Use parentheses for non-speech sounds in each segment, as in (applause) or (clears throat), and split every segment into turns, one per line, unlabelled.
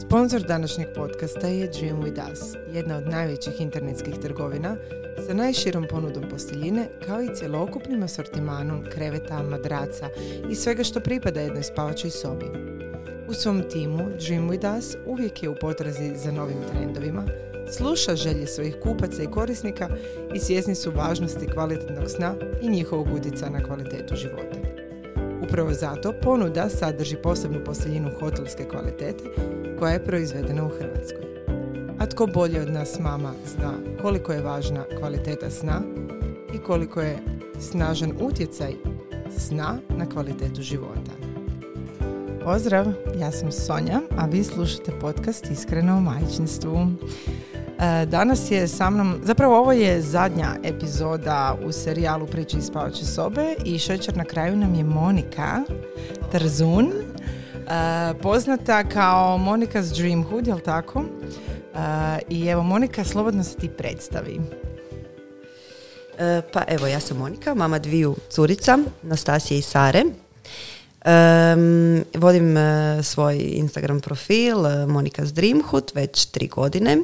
Sponzor današnjeg podcasta je Dream With Us, jedna od najvećih internetskih trgovina sa najširom ponudom posteljine kao i cjelokupnim asortimanom kreveta, madraca i svega što pripada jednoj spavačoj sobi. U svom timu Dream With Us uvijek je u potrazi za novim trendovima, sluša želje svojih kupaca i korisnika i svjesni su važnosti kvalitetnog sna i njihovog utjecaja na kvalitetu života. Upravo zato ponuda sadrži posebnu posteljinu hotelske kvalitete koja je proizvedena u Hrvatskoj. A tko bolje od nas mama zna koliko je važna kvaliteta sna i koliko je snažan utjecaj sna na kvalitetu života. Pozdrav, ja sam Sonja, a vi slušate podcast Iskreno o majčinstvu. E, danas je sa mnom, zapravo ovo je zadnja epizoda u serijalu Priče iz spavače sobe i šećer na kraju nam je Monika Trzun, poznata kao Monika's Dream Hood, jel tako? E, I evo Monika, slobodno se ti predstavi.
Pa evo, ja sam Monika, mama dviju curica, Nastasije i Sare. Um, vodim svoj Instagram profil Monika's Dream Hood već tri godine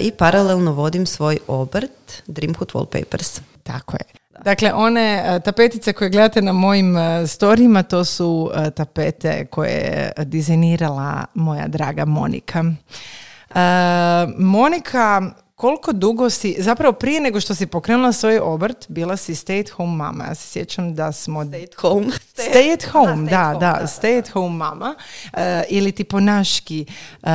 i paralelno vodim svoj obrt Dreamhood Wallpapers.
Tako je. Dakle, one e, tapetice koje gledate na mojim e, storijima, to su e, tapete koje je dizajnirala moja draga Monika. Monika koliko dugo si, zapravo prije nego što si pokrenula svoj obrt, bila si stay at home mama. Ja se sjećam da smo...
Stay at home.
Stay, at home, da, da, stay at home mama. Uh, ili tipo naški uh,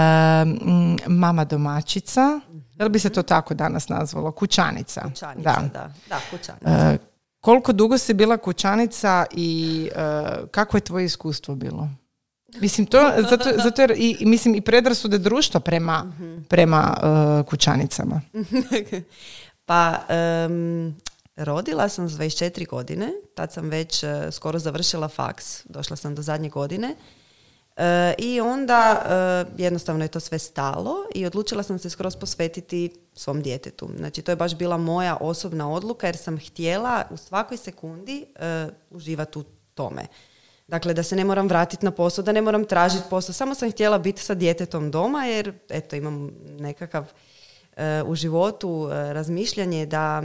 mama domaćica. Da li bi se to tako danas nazvalo? Kućanica.
Kućanica, da. Da, kućanica. Uh,
koliko dugo si bila kućanica i kako je tvoje iskustvo bilo? Mislim, to, zato, zato jer i, mislim i predrasude društva prema, prema uh, kućanicama. (laughs)
pa, rodila sam s 24 godine, tad sam već uh, skoro završila faks, došla sam do zadnje godine. Uh, I onda jednostavno je to sve stalo i odlučila sam se skroz posvetiti svom djetetu. Znači to je baš bila moja osobna odluka jer sam htjela u svakoj sekundi uživati u tome. Dakle, da se ne moram vratiti na posao, da ne moram tražiti posao. Samo sam htjela biti sa djetetom doma jer, eto, imam nekakav e, u životu e, razmišljanje da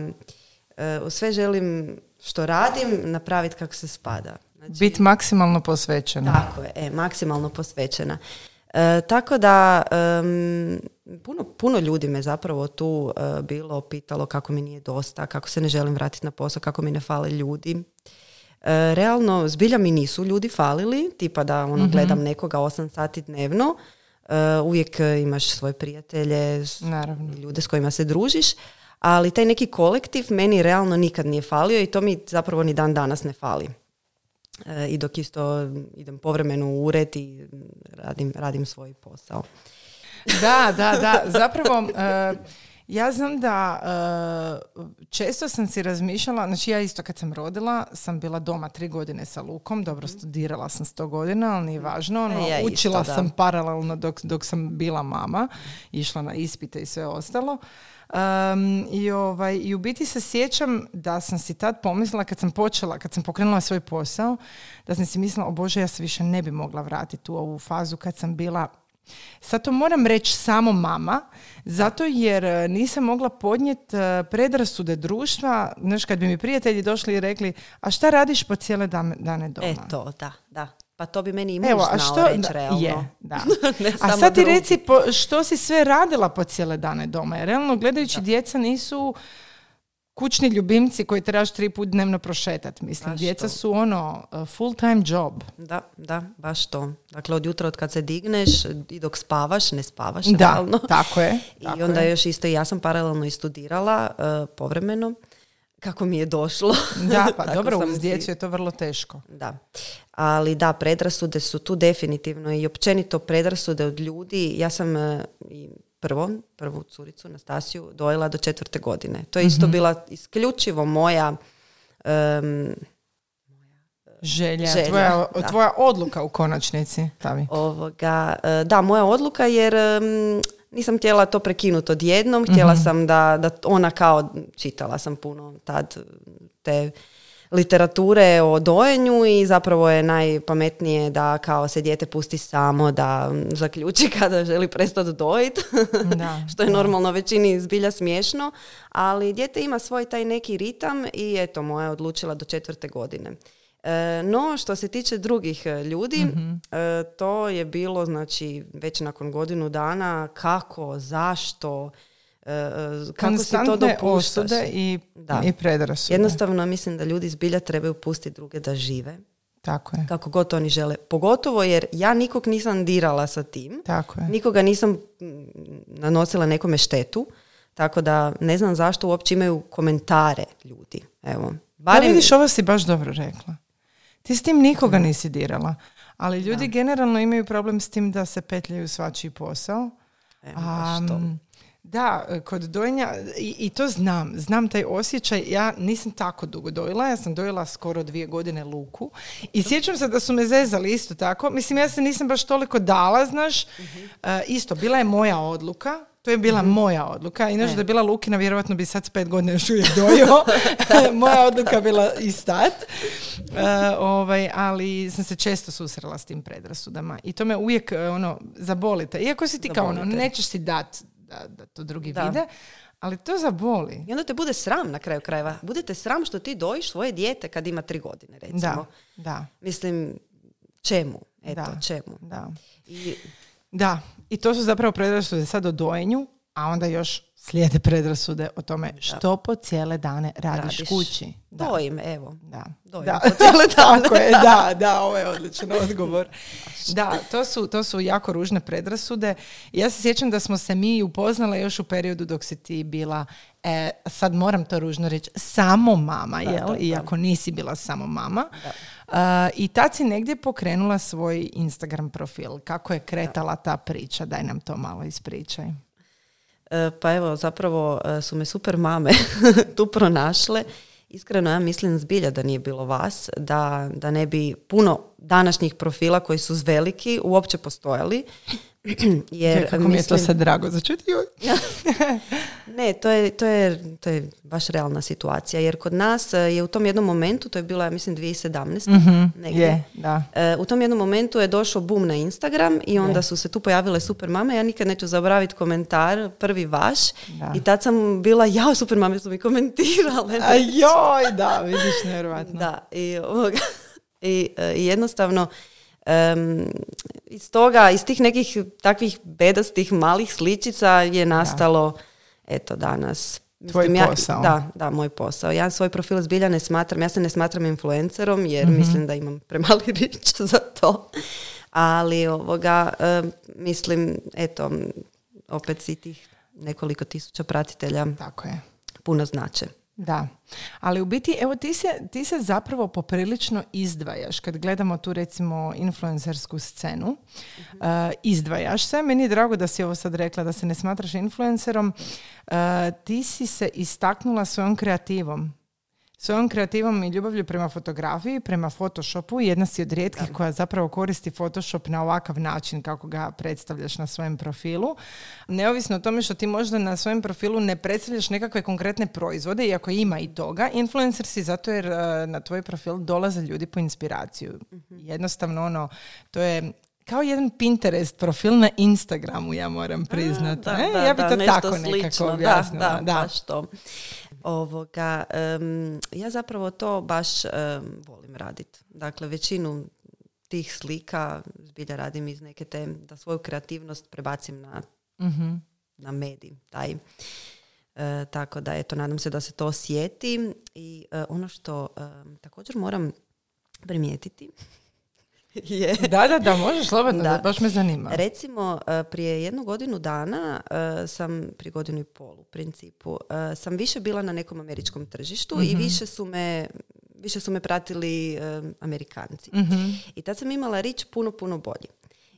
sve želim što radim napraviti kako se spada.
Znači, biti maksimalno posvećena.
Tako je, e, maksimalno posvećena. tako da puno, puno ljudi me zapravo tu bilo pitalo kako mi nije dosta, kako se ne želim vratiti na posao, kako mi ne fale ljudi. E, realno, zbilja mi nisu ljudi falili, tipa da ono, mm gledam nekoga 8 sati dnevno, e, uvijek imaš svoje prijatelje, Naravno. ljude s kojima se družiš, ali taj neki kolektiv meni realno nikad nije falio i to mi zapravo ni dan danas ne fali. E, I dok isto idem povremeno u ured i radim, radim svoj posao.
Da, da, da. Zapravo, ja znam da uh, često sam si razmišljala, znači ja isto kad sam rodila sam bila doma tri godine sa Lukom, dobro mhm. studirala sam sto godina, ali nije važno, ono, ja učila sam paralelno dok, dok sam bila mama, išla na ispite i sve ostalo. Um, i, ovaj, I u biti se sjećam da sam si tad pomislila kad sam počela, kad sam pokrenula svoj posao, da sam si mislila, o Bože, ja se više ne bi mogla vratiti u ovu fazu kad sam bila Sad to moram reći samo mama, zato jer e, nisam mogla podnijeti e, predrasude društva. Znaš, kad bi mi prijatelji došli i rekli, a šta radiš po cijele dane doma?
E to, da, da. Pa to bi meni i muž Evo, a što, reći, realno. Je,
da. (laughs) a sad ti reci, po, što si sve radila po cijele dane doma? Jer realno, gledajući, djeca nisu kućni ljubimci koji trebaš tri put dnevno prošetati. Mislim, djeca su ono full time job.
Da, da, baš to. Dakle, od jutra od kad se digneš i dok spavaš, ne spavaš
da, realno. tako je.
I onda još isto ja sam paralelno i studirala uh, povremeno kako mi je došlo. (laughs)
Da, pa dobro, uz djecu je to vrlo teško.
Da, ali da, predrasude su tu definitivno i općenito predrasude od ljudi. Ja sam uh, i prvo, prvu curicu Nastasiju dojela do četvrte godine. To je isto mhm. bila isključivo moja
Želja,
Želja,
tvoja, tvoja odluka u konačnici. Tavi.
Ovoga, e, da, moja odluka jer em, nisam htjela to prekinuti odjednom, htjela sam da, da ona kao, čitala sam puno tad te literature o dojenju i zapravo je najpametnije da kao se dijete pusti samo da zaključi (laughs) kada želi prestati dojiti, (laughs)
Da,
što je
da.
normalno većini zbilja smiješno, ali dijete ima svoj taj neki ritam i eto, moja je odlučila do četvrte godine. E, no, što se tiče drugih e, ljudi,
Mhm.
e, to je bilo, znači, već nakon godinu dana, kako, zašto, kako si to dopuštaš.
i,
Da.
i predrasude.
Jednostavno mislim da ljudi zbilja trebaju pustiti druge da žive,
Tako je.
kako god oni žele. Pogotovo jer ja nikog nisam dirala sa tim,
Tako je.
nikoga nisam nanosila nekome štetu, tako da ne znam zašto uopće imaju komentare ljudi. Evo,
Da
barem...
vidiš, ovo si baš dobro rekla. Ti s tim nikoga nisi dirala. Ali ljudi generalno imaju problem s tim da se petljaju svačiji posao. Am, da, kod dojenja, i, i to znam, znam taj osjećaj, ja nisam tako dugo dojela, ja sam dojela skoro dvije godine luku i sjećam se da su me zezali isto tako, mislim ja se nisam baš toliko dala, znaš, E, isto, bila je moja odluka, to je bila moja odluka, inače da je bila Lukina, vjerojatno bi sad s pet godina još uvijek dojio, (laughs) (laughs) moja odluka bila i stat, E, ovaj, ali sam se često susrela s tim predrasudama i to me uvijek e, ono, zabolite, iako si ti kao ono, nećeš si dat da, da to drugi
Da.
vide, ali to zaboli.
I onda te bude sram na kraju krajeva. Budete sram što ti dojiš svoje dijete kad ima tri godine, recimo.
Da, da,
Mislim, čemu? Eto,
Da.
čemu?
da.
I,
Da, i to su zapravo predrasude sad o dojenju, a onda još slijede predrasude o tome što po cijele dane radiš,
Radiš.
kući. Da.
dojim, evo.
Da.
Dojim
da.
po (laughs) cijele dane.
Tako je, (laughs) da, da, ovo je odličan odgovor. Da, to su, to su jako ružne predrasude. Ja se sjećam da smo se mi upoznale još u periodu dok si ti bila, e, sad moram to ružno reći, samo mama, jel?
da, da.
Iako nisi bila samo mama. E, I tad si negdje pokrenula svoj Instagram profil. Kako je kretala ta priča? Daj nam to malo ispričaj.
E, Pa evo, zapravo e, su me super mame (laughs) tu pronašle. Iskreno, ja mislim zbilja da nije bilo vas, da, da ne bi puno današnjih profila koji su veliki uopće postojali. (clears throat) Jer
kako mi je to sad drago za čuti. Joj. (laughs)
Ne, to je, to, je, to je baš realna situacija. Jer kod nas e, je u tom jednom momentu, to je bila, ja mislim, 2017. negdje.
Je, da.
E, u tom jednom momentu je došao boom na Instagram i onda su se tu pojavile super mame. Ja nikad neću zaboraviti komentar, prvi vaš.
Da.
I tad sam bila, jao, super mame su mi komentirale.
A joj, da, vidiš, nevjerojatno.
Da, i, ovoga, (laughs) i, e, i jednostavno em, iz toga, iz tih nekih takvih bedastih malih sličica je nastalo, eto danas.
Tvoj
ja,
posao.
Da, da, moj posao. Ja svoj profil zbilja ne smatram, ja se ne smatram influencerom jer
Mhm.
mislim da imam premali (laughs) rič za to. Ali ovoga, em, mislim, eto, opet si tih nekoliko tisuća pratitelja
Tako je.
puno znače.
Da, ali u biti, evo ti se, ti se zapravo poprilično izdvajaš kad gledamo tu recimo influencersku scenu. E, izdvajaš se, meni je drago da si ovo sad rekla da se ne smatraš influencerom. E, ti si se istaknula svojom kreativom. Svojom kreativom i ljubavlju prema fotografiji, prema Photoshopu. Jedna si od rijetkih koja zapravo koristi Photoshop na ovakav način kako ga predstavljaš na svojem profilu. Neovisno o tome što ti možda na svojem profilu ne predstavljaš nekakve konkretne proizvode, iako ima i toga, influencer si zato jer e, na tvoj profil dolaze ljudi po inspiraciju. Jednostavno ono, to je kao jedan Pinterest profil na Instagramu, ja moram priznati.
Da,
e?
da,
ja bi
da,
to
nešto
tako nekako
slično.
objasnila.
Da, da, baš to. Ovoga, em, ja zapravo to baš em, volim raditi. Dakle, većinu tih slika zbilja radim iz neke te, da svoju kreativnost prebacim na,
Mhm.
na medij, taj. E, tako da, eto, nadam se da se to osjeti. I e, ono što em, također moram primijetiti (laughs) je
Da, da, da, možeš slobodno,
Da.
da, baš me zanima.
Recimo, e, prije jednu godinu dana e, sam, prije godinu i pol u principu, e, sam više bila na nekom američkom tržištu i više su me više su me pratili Amerikanci.
Mhm.
I tad sam imala rič puno, puno bolji.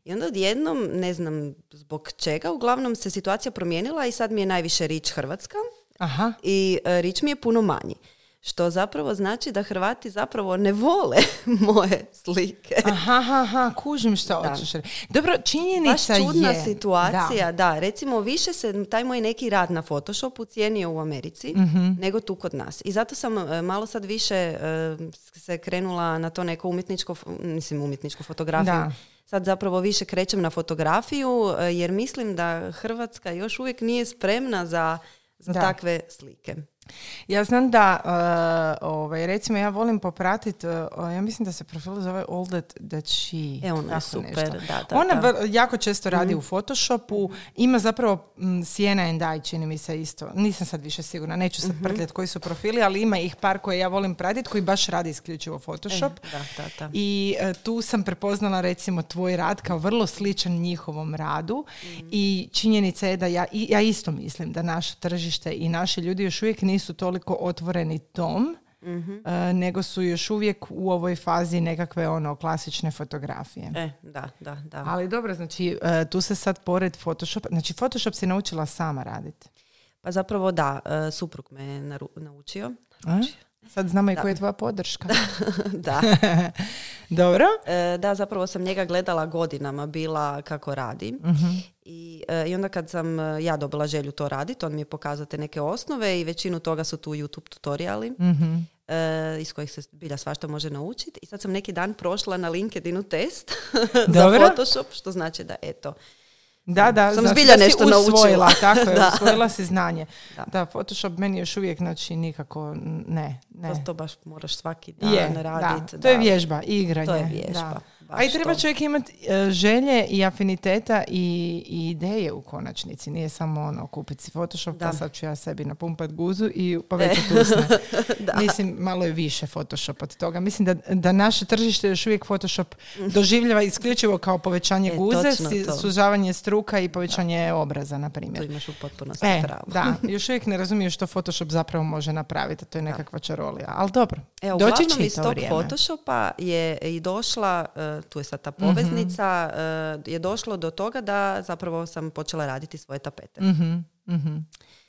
I onda odjednom, ne znam zbog čega, uglavnom se situacija promijenila i sad mi je najviše rič Hrvatska
Aha,
i rič mi je puno manji. Što zapravo znači da Hrvati zapravo ne vole (laughs) moje slike.
Aha, aha, kužim što hoćeš reći. Dobro, činjenica
Baš čudna
je...
situacija, da. Recimo, više se taj moj neki rad na Photoshopu cijenio u Americi
Mhm.
nego tu kod nas. I zato sam e, malo sad više e, se krenula na to neko umjetničko, mislim umjetničku fotografiju.
Da.
Sad zapravo više krećem na fotografiju e, jer mislim da Hrvatska još uvijek nije spremna za, za
Da.
takve slike.
Ja znam da, uh, ovaj, recimo ja volim popratiti, ja mislim da se profil zove All That, that She.
E, ona je super,
nešto.
da, da,
Ona
da.
jako često radi u Photoshopu, ima zapravo m, Sienna and I, čini mi se isto. Nisam sad više sigurna, neću sad prtljati koji su profili, ali ima ih par koje ja volim pratiti, koji baš radi isključivo Photoshop.
E, da, da, da.
I e, tu sam prepoznala recimo tvoj rad kao vrlo sličan njihovom radu i činjenica je da ja, i- ja isto mislim da naše tržište i naši ljudi još uvijek nisu toliko otvoreni tom, e, nego su još uvijek u ovoj fazi nekakve ono klasične fotografije.
E, da, da, da.
Ali dobro, znači e, tu se sad pored Photoshopa, znači Photoshop si naučila sama raditi.
Pa zapravo da, e, suprug me je naru- naučio.
A? Sad znamo i koja je tvoja podrška. (laughs)
da. (laughs)
dobro?
E, da, zapravo sam njega gledala godinama, bila kako radi. I, e, I onda kad sam e, ja dobila želju to raditi, on mi je pokazao te neke osnove i većinu toga su tu YouTube tutoriali.
Mhm.
e, iz kojih se bilja svašta može naučiti. I sad sam neki dan prošla na LinkedInu test (laughs) za. Photoshop, što znači da eto,
Da, da,
Sam
znači
zbilja
da si
nešto
usvojila,
naučila.
tako je, (laughs)
Da.
usvojila si znanje.
Da.
Da. Photoshop meni još uvijek, znači, nikako, ne,
to,
ne.
to baš moraš svaki dan raditi.
da, to je vježba, igranje.
To je vježba,
A i treba
to.
čovjek imati e, želje i afiniteta i, i ideje u konačnici. Nije samo ono, kupiti si Photoshop,
Da.
pa sad ću ja sebi napumpat guzu i povećati usne. (laughs) Mislim, malo je više Photoshop od toga. Mislim da, da naše tržište još uvijek Photoshop doživljava isključivo kao povećanje
E,
guze, si-
to.
sužavanje struka i povećanje obraza, na primjer.
imaš u potpunosti
E,
pravo.
da, (laughs) još uvijek ne razumiju što Photoshop zapravo može napraviti, a to je nekakva čarolija. Ali dobro, doći će i
iz
to
tog. Photoshopa je i došla, e, tu je sad ta poveznica, e, je došlo do toga da zapravo sam počela raditi svoje tapete.
Mhm, mhm.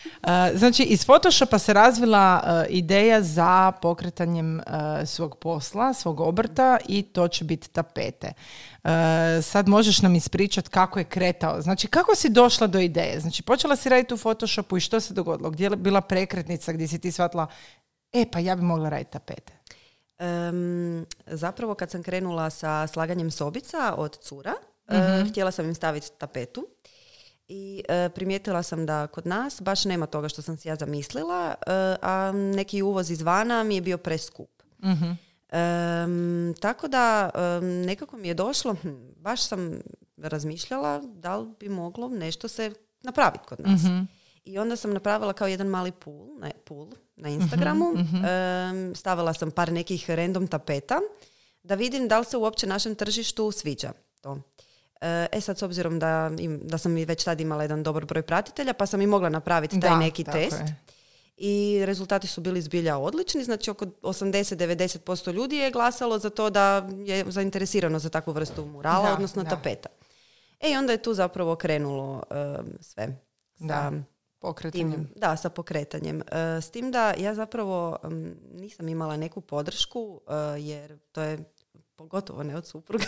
Uh, znači, iz Photoshopa se razvila uh, ideja za pokretanjem uh, svog posla, svog obrta i to će biti tapete. Uh, sad možeš nam ispričati kako je kretao. Znači, kako si došla do ideje? Znači, počela si raditi u Photoshopu i što se dogodilo? Gdje je bila prekretnica gdje si ti shvatila e, pa ja bi mogla raditi tapete?
Em, zapravo kad sam krenula sa slaganjem sobica od cura, e, htjela sam im staviti tapetu i e, primijetila sam da kod nas baš nema toga što sam si ja zamislila, e, a neki uvoz izvana mi je bio preskup.
Mhm.
Em, tako da em, nekako mi je došlo, hm, baš sam razmišljala da li bi moglo nešto se napraviti kod nas.
Mhm.
I onda sam napravila kao jedan mali pool, ne, pool na Instagramu.
Mhm,
Em, stavila sam par nekih random tapeta da vidim da li se uopće našem tržištu sviđa to. E, E sad, s obzirom da, im, da sam i već tad imala jedan dobar broj pratitelja, pa sam i mogla napraviti taj
Da,
neki test.
je.
I rezultati su bili zbilja odlični, znači oko 80-90% ljudi je glasalo za to da je zainteresirano za takvu vrstu murala,
Da,
odnosno
da.
tapeta. E i onda je tu zapravo krenulo em, sve. Sa
Da,
tim,
pokretanjem.
da, sa pokretanjem. E, s tim da ja zapravo nisam imala neku podršku, e, jer to je pogotovo ne od supruga,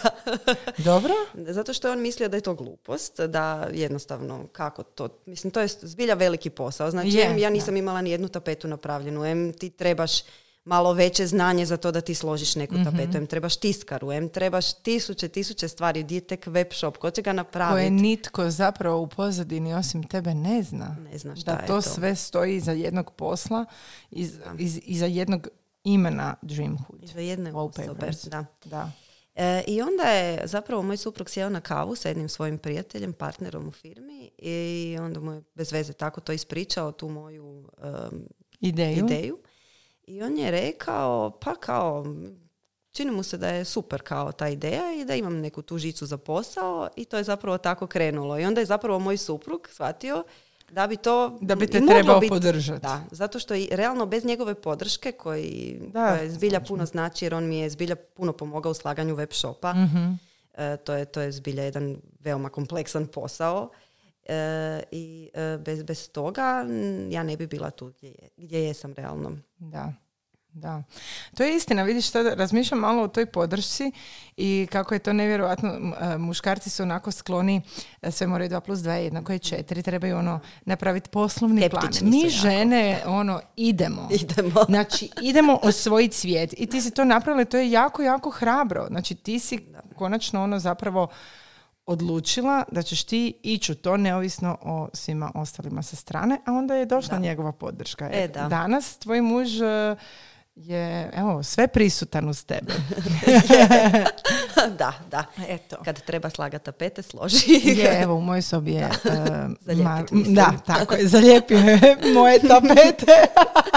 (laughs)
Dobro?
zato što je on mislio da je to glupost, da jednostavno kako to, mislim to je zbilja veliki posao, znači
Je,
em, ja
da.
nisam imala ni jednu tapetu napravljenu, em ti trebaš malo veće znanje za to da ti složiš neku
Mhm.
tapetu, em trebaš tiskaru, em trebaš tisuće, tisuće stvari, gdje je tek web shop, ko će ga
Koje
napraviti?
nitko zapravo u pozadini osim tebe ne zna.
Ne zna šta
da
je
to,
to.
sve stoji iza jednog posla, iz, iz, iza jednog imena Dreamhood.
Za jedne osobe, da.
Da.
E, I onda je zapravo moj suprug sjeo na kavu sa jednim svojim prijateljem, partnerom u firmi i onda mu je bez veze tako to ispričao, tu moju em,
Ideju.
ideju. I on je rekao, pa kao, čini mu se da je super kao ta ideja i da imam neku tu žicu za posao i to je zapravo tako krenulo. I onda je zapravo moj suprug shvatio da bi to
Da bi te trebao
biti-
podržati.
Da, zato što i realno bez njegove podrške koji,
Da,
koja je zbilja puno znači jer on mi je zbilja puno pomogao u slaganju web shopa.
Mhm.
E, to, je, to je zbilja jedan veoma kompleksan posao. E, I e, bez, bez toga ja ne bi bila tu gdje, je, gdje jesam realno.
Da. Da, to je istina. Vidiš, sad razmišljam malo o toj podršci i kako je to nevjerojatno. E, muškarci su onako skloni, sve moraju 2 plus 2 jednako je 4, trebaju ono napraviti poslovni plan. Mi žene ono idemo.
Idemo. (laughs)
Znači idemo osvojiti svijet i ti si to napravila to je jako, jako hrabro. Znači ti si konačno ono zapravo odlučila da ćeš ti ići u to neovisno o svima ostalima sa strane, a onda je došla njegova podrška.
E, da.
Danas tvoj muž e, je evo, sve prisutan uz tebe. (laughs)
da, da.
Eto.
Kad treba slagati tapete, složi.
je, evo, u mojoj sobi je... (laughs) Uh, da, tako je, zalijepio je moje tapete. (laughs)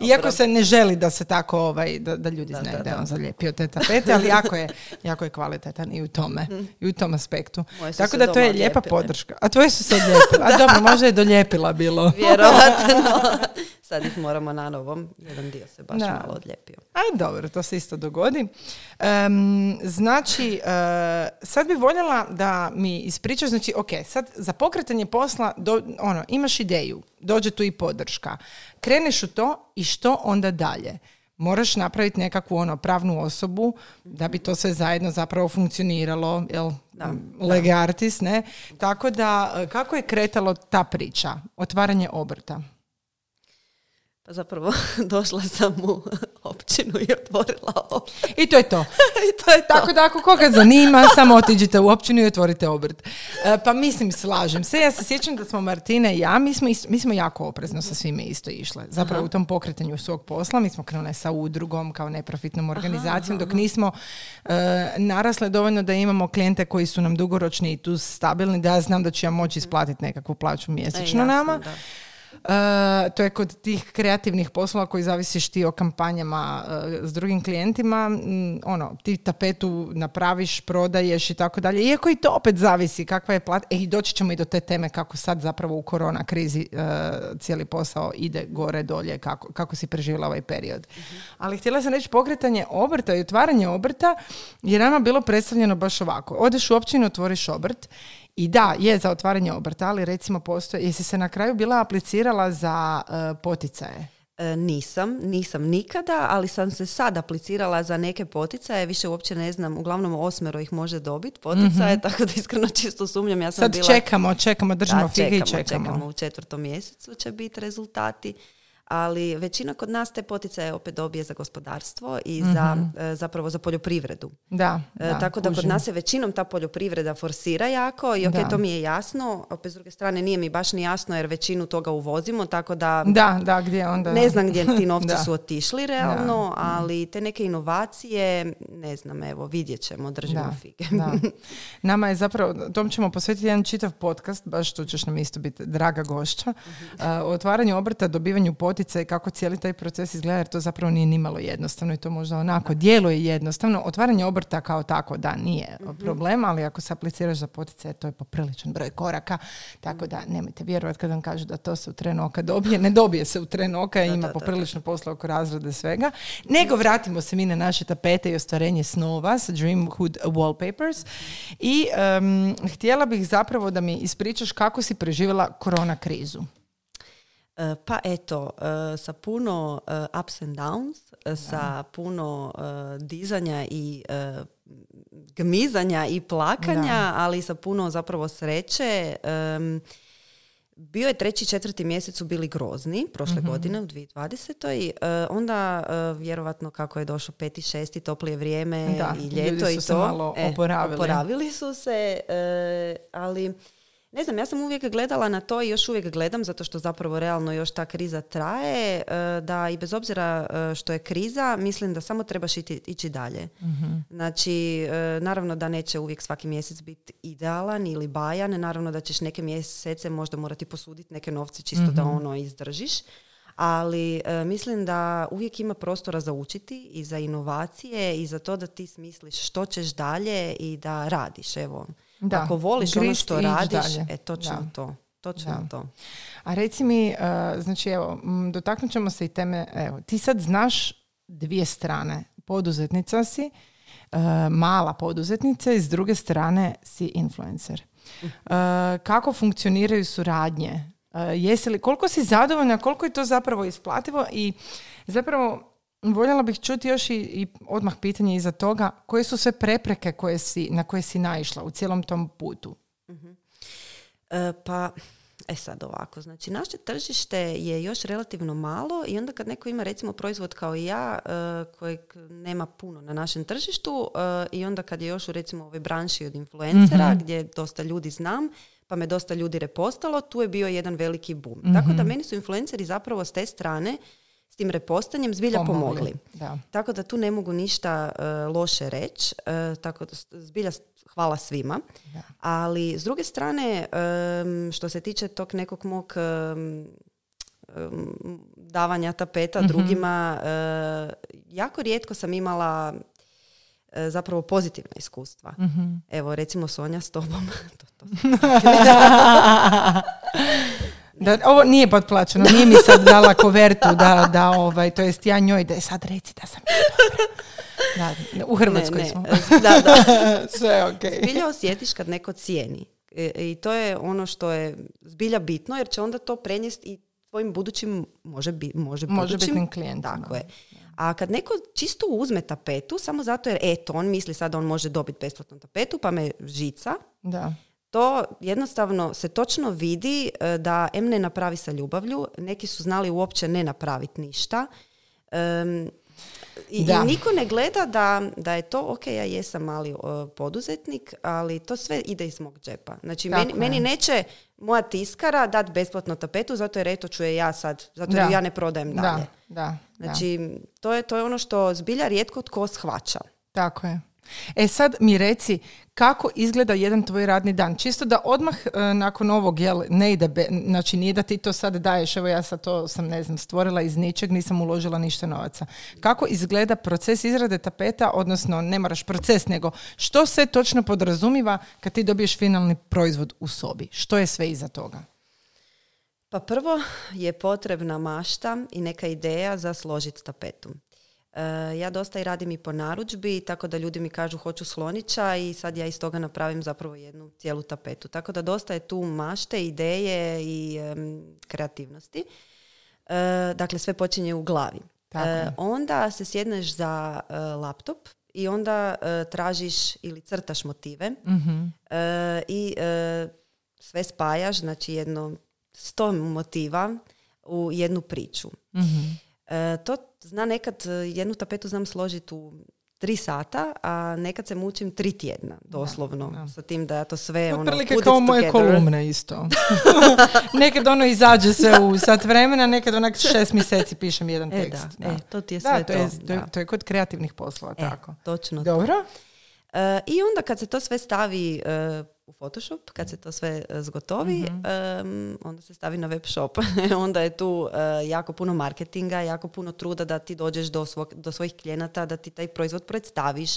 Iako se ne želi da se tako, ovaj, da, da ljudi znaju da, da, je on zalijepio te tapete, ali jako je, (laughs) jako je kvalitetan i u tome, mhm. i u tom aspektu. Tako da to je lijepa podrška. A tvoje su se odlijepile. (laughs) A dobro, možda je doljepila bilo. (laughs)
Vjerovatno. Sad ih moramo na novom. Jedan dio se baš da. malo odlijepio.
Aj, dobro, to se isto dogodi. znači, uh, sad bi voljela da mi ispričaš, znači, ok, sad za pokretanje posla, do, ono, imaš ideju, dođe tu i podrška. Kreneš u to i što onda dalje? Moraš napraviti nekakvu ono pravnu osobu da bi to sve zajedno zapravo funkcioniralo, jel? Da, lege artis, ne? Tako da, e, kako je kretalo ta priča, otvaranje obrta?
Zapravo (laughs) došla sam u općinu i otvorila obrt.
I to je to. (laughs)
I to je
Tako
to.
da ako koga zanima, (laughs) samo otiđite u općinu i otvorite obrt. E, pa mislim, slažem se. Ja se sjećam da smo Martina i ja, mi smo, mi smo jako oprezno sa svime isto išle. Zapravo u tom pokretanju svog posla, mi smo krenule sa udrugom kao neprofitnom organizacijom, dok nismo e, narasle dovoljno da imamo klijente koji su nam dugoročni i tu stabilni, da ja znam da ću ja moći isplatiti nekakvu plaću mjesečno e, nama. Da. Uh, to je kod tih kreativnih poslova koji zavisiš ti o kampanjama uh, s drugim klijentima, mm, ono, ti tapetu napraviš, prodaješ i tako dalje. Iako i to opet zavisi kakva je plat. E, i doći ćemo i do te teme kako sad zapravo u korona krizi uh, cijeli posao ide gore, dolje, kako, kako si preživjela ovaj period. Mhm. Ali htjela sam reći pokretanje obrta i otvaranje obrta je nama bilo predstavljeno baš ovako. Odeš u općinu, otvoriš obrt i da, je za otvaranje obrta, ali recimo postoje, jesi se na kraju bila aplicirala za uh, poticaje?
E, nisam, nisam nikada, ali sam se sad aplicirala za neke poticaje, više uopće ne znam, uglavnom osmero ih može dobiti poticaje, mm tako da iskreno (laughs) čisto sumnjam. Ja sam
sad
bila...
čekamo, čekamo, držimo fige
i
čekamo.
Čekamo u četvrtom mjesecu će biti rezultati ali većina kod nas te poticaje opet dobije za gospodarstvo i za, mhm. e, zapravo za poljoprivredu.
Da,
e, da Tako da kod nas se većinom ta poljoprivreda forsira jako i ok, to mi je jasno, opet s druge strane nije mi baš ni jasno jer većinu toga uvozimo, tako da,
da, da gdje onda...
ne znam gdje ti (laughs) novci su otišli realno, ali te neke inovacije, ne znam, evo, vidjet ćemo, držimo fige. Da. (laughs)
Nama je zapravo, tom ćemo posvetiti jedan čitav podcast, baš tu ćeš nam isto biti draga gošća, uh, o otvaranju obrta, dobivanju poticaja i kako cijeli taj proces izgleda jer to zapravo nije nimalo jednostavno i to možda onako djeluje jednostavno. Otvaranje obrta kao tako da nije mm problem, ali ako se apliciraš za poticaje to je popriličan broj koraka, tako da nemojte vjerovati kad vam kažu da to se u tren oka dobije, ne dobije se u tren oka, ima poprilično posla oko razrade svega, nego vratimo se mi na naše tapete i ostvarenje snova sa Dreamhood Wallpapers. I htjela bih zapravo da mi ispričaš kako si preživjela korona krizu.
E, pa eto, e, sa puno e, ups and downs, sa puno dizanja i gmizanja i plakanja, ali sa puno zapravo sreće. Bio je treći, četvrti mjesec su bili grozni prošle mhm. godine u 2020. onda vjerovatno kako je došlo peti, šesti, toplije vrijeme i ljeto i to.
Se malo oporavili.
oporavili su se, ali ne znam, ja sam uvijek gledala na to i još uvijek gledam zato što zapravo realno još ta kriza traje, e, da i bez obzira e, što je kriza, mislim da samo trebaš iti, ići dalje. mm Znači, e, naravno da neće uvijek svaki mjesec biti idealan ili bajan, naravno da ćeš neke mjesece možda morati posuditi neke novce čisto da mhm. ono izdržiš, ali mislim da uvijek ima prostora za učiti i za inovacije i za to da ti smisliš što ćeš dalje i da radiš, evo. Da. Ako voliš ono što radiš, e, točno to. Točno to.
A reci mi, uh, znači evo, dotaknut ćemo se i teme, evo, ti sad znaš dvije strane. Poduzetnica si, uh, mala poduzetnica i s druge strane si influencer. Uh, kako funkcioniraju suradnje? jesi li, koliko si zadovoljna, koliko je to zapravo isplativo i zapravo voljela bih čuti još i, i odmah pitanje iza toga, koje su sve prepreke koje si, na koje si naišla u cijelom tom putu?
E, pa, e sad ovako, znači naše tržište je još relativno malo i onda kad neko ima recimo proizvod kao i ja e, kojeg nema puno na našem tržištu e, i onda kad je još u recimo ovoj branši od influencera gdje dosta ljudi znam, pa me dosta ljudi repostalo, tu je bio jedan veliki boom. Tako da meni su influenceri zapravo s te strane tim repostanjem zbilja
Pomogli,
pomogli.
da.
Tako da tu ne mogu ništa e, loše reći. E, tako da zbilja hvala svima.
Da.
Ali s druge strane, em, što se tiče tog nekog mog em, davanja tapeta drugima, e, jako rijetko sam imala zapravo pozitivna iskustva. Evo, recimo Sonja s tobom. (laughs) to, to. (laughs) (laughs)
Da, ovo nije potplaćeno, nije mi sad dala kovertu da, da ovaj, to jest ja njoj da je sad reci da sam. Da, u Hrvatskoj
Ne, ne,
smo.
Da, da. (laughs)
Sve okej.
Zbilja osjetiš kad neko cijeni. E, I to je ono što je zbilja bitno, jer će onda to prenijesti i tvojim budućim, može, bi, može,
Može
budućim,
klijentima.
Tako je. A kad neko čisto uzme tapetu, samo zato jer eto, on misli sad da on može dobiti besplatnu tapetu, pa me žica,
Da.
To jednostavno se točno vidi e, da M ne napravi sa ljubavlju, neki su znali uopće ne napraviti ništa. Em, i,
Da.
I niko ne gleda da, da je to, ok, ja jesam mali o, poduzetnik, ali to sve ide iz mog džepa. Znači, meni, meni neće moja tiskara dati besplatno tapetu, zato jer eto ću je ja sad, zato jer
Da.
ja ne prodajem dalje.
Da, da, da.
Znači, to je, to je ono što zbilja rijetko tko shvaća.
Tako je. E sad mi reci kako izgleda jedan tvoj radni dan. Čisto da odmah e, nakon ovog jel, ne ide, be, znači nije da ti to sad daješ, evo ja sad to sam ne znam stvorila iz ničeg, nisam uložila ništa novaca. Kako izgleda proces izrade tapeta, odnosno ne moraš proces, nego što se točno podrazumiva kad ti dobiješ finalni proizvod u sobi? Što je sve iza toga?
Pa prvo je potrebna mašta i neka ideja za složiti tapetu. E, ja dosta i radim i po narudžbi, tako da ljudi mi kažu hoću slonića i sad ja iz toga napravim zapravo jednu cijelu tapetu. Tako da dosta je tu mašte, ideje i kreativnosti. E, dakle, sve počinje u glavi.
Tako
E,
je.
onda se sjedneš za laptop i onda tražiš ili crtaš motive
Mhm.
E, i sve spajaš, znači jedno sto motiva u jednu priču.
Mhm.
E, to zna nekad, e, jednu tapetu znam složiti u tri sata, a nekad se mučim tri tjedna, doslovno,
da.
sa tim da ja to sve ono,
Otprilike
it
kao moje
together.
kolumne isto. (laughs) nekad ono izađe se u sat vremena, nekad onak šest mjeseci pišem jedan
E,
tekst.
da, e, to ti je
Da,
sve
to, je,
to,
to, je,
da.
to je kod kreativnih poslova,
E,
tako.
točno to.
Dobro?
E, I onda kad se to sve stavi e, u Photoshop, kad se to sve e, zgotovi, em, onda se stavi na web shop. (laughs) onda je tu e, jako puno marketinga, jako puno truda da ti dođeš do, svog, do svojih klijenata, da ti taj proizvod predstaviš,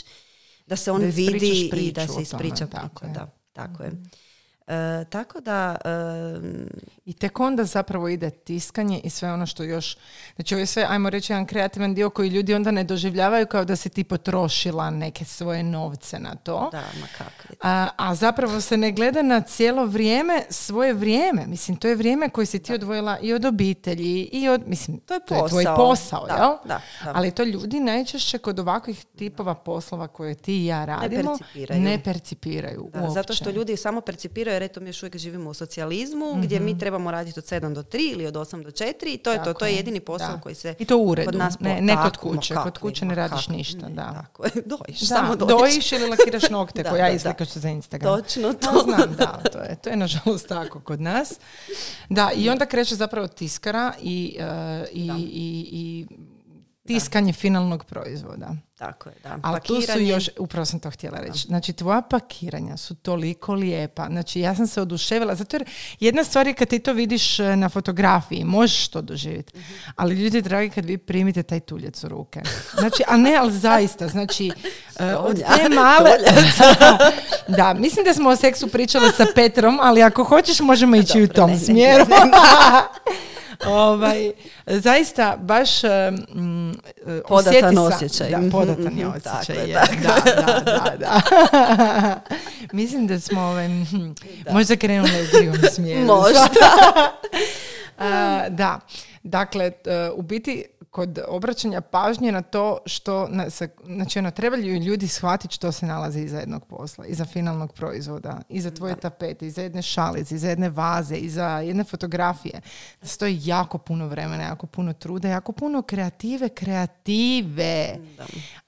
da se on
Da
vidi i da se
tome,
ispriča
tako
priča.
je.
Da, tako je. E, tako da, em,
I tek onda zapravo ide tiskanje i sve ono što još... Znači ovo je sve, ajmo reći, jedan kreativan dio koji ljudi onda ne doživljavaju kao da si ti potrošila neke svoje novce na to.
da, ma kakvi.
A, a zapravo se ne gleda na cijelo vrijeme svoje vrijeme. Mislim, to je vrijeme koje si ti odvojila i od obitelji i od, mislim,
To je
tvoj
posao.
posao,
Da,
jel?
da, da.
Ali to ljudi najčešće kod ovakvih tipova poslova koje ti i ja radimo
percipiraju.
ne percipiraju
Da,
uopće.
zato što ljudi samo percipiraju jer eto mi još uvijek živimo u socijalizmu gdje mi trebamo raditi od 7 do 3 ili od 8 do 4 i to je to.
Tako
To je
je,
jedini posao
da.
koji se
I to u uredu,
kod nas
ne- ne kod kuće. Kod kuće ne radiš
kakvi,
ništa,
ne,
da.
Tako je, dojiš,
Da,
samo dojiš.
dojiš ili lakiraš nokte, (laughs)
Da,
ko ja
da,
i
da.
slikaš se za Instagram.
Točno to.
Ja znam, da, (laughs) to je, to je nažalost tako kod nas. Da, i onda kreće zapravo tiskara i, e, i, i, i tiskanje finalnog proizvoda.
Tako je, da.
Ali tu su još, upravo sam to htjela reći, znači tvoja pakiranja su toliko lijepa, znači ja sam se oduševila, zato jer jedna stvar je kad ti to vidiš e, na fotografiji, možeš to doživjeti,
Mhm.
ali ljudi dragi kad vi primite taj tuljec u ruke, znači, a ne, ali zaista, znači, (laughs) e, od te male, (laughs) da, mislim da smo o seksu pričali sa Petrom, ali ako hoćeš možemo (laughs) ići u
Dobro,
tom
ne, ne,
smjeru. Ovaj, zaista baš um,
Podatan osjećaj.
Da, podatan je (laughs) osjećaj.
tako je, tako
Da, da, da, da. (laughs) Mislim da smo ovaj, hm, možda krenuli u krivom smjeru.
Možda. (laughs)
A, da, dakle, u biti kod obraćanja pažnje na to što, na, se, znači ono, trebaju ljudi shvatiti što se nalazi iza jednog posla, iza finalnog proizvoda, iza tvoje tapete, iza jedne šalice, iza jedne vaze, iza jedne fotografije. Stoji jako puno vremena, jako puno truda, jako puno kreative, kreative.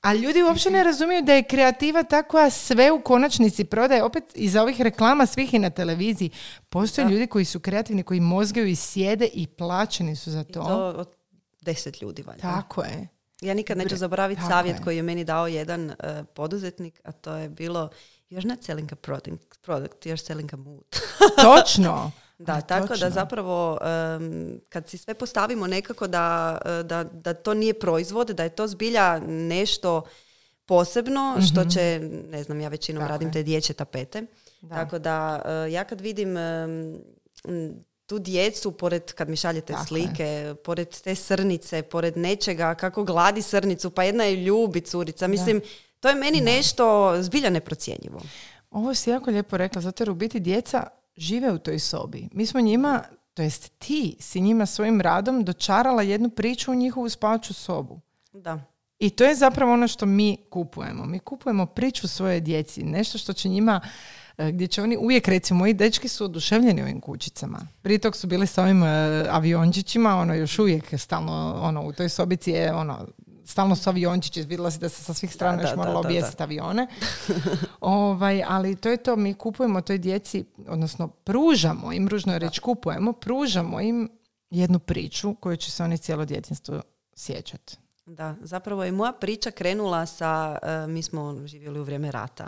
A ljudi uopće ne razumiju da je kreativa ta koja sve u konačnici prodaje. Opet iza ovih reklama svih i na televiziji. Postoje ljudi koji su kreativni, koji mozgaju i sjede i plaćeni su za to.
I to od deset ljudi valjda.
Tako je.
Ja nikad neću zaboraviti
tako
savjet
je.
koji je meni dao jedan eh, poduzetnik, a to je bilo you're not selling a product, product you're selling a mood. (laughs)
Točno.
Da,
A,
tako
točno.
da zapravo em, kad si sve postavimo nekako da, e, da, da to nije proizvod, da je to zbilja nešto posebno što će, ne znam, ja većinom
Mhm. Tako
radim
je.
te dječje tapete.
Da.
Tako da e, ja kad vidim em, m, tu djecu, pored kad mi šaljete
Tako je.
slike, pored te srnice, pored nečega, kako gladi srnicu, pa jedna je ljubi curica. Mislim, to je meni nešto zbilja neprocjenjivo.
Ovo si jako lijepo rekla, zato jer u biti djeca žive u toj sobi. Mi smo njima, to jest ti si njima svojim radom dočarala jednu priču u njihovu spavaču sobu.
Da.
I to je zapravo ono što mi kupujemo. Mi kupujemo priču svoje djeci, nešto što će njima gdje će oni uvijek, recimo, moji dečki su oduševljeni ovim kućicama. Prije tog su bili sa ovim e, aviončićima, ono još uvijek stalno, ono, u toj sobici je, ono, stalno su aviončići, vidjela si da se sa svih strana
Da,
još
da,
moralo
da,
objesiti avione. (laughs) ovaj, ali to je to, mi kupujemo toj djeci, odnosno pružamo im, ružno je reći kupujemo, pružamo im jednu priču koju će se oni cijelo djetinstvo sjećati.
Da, zapravo je moja priča krenula sa, e, mi smo živjeli u vrijeme rata,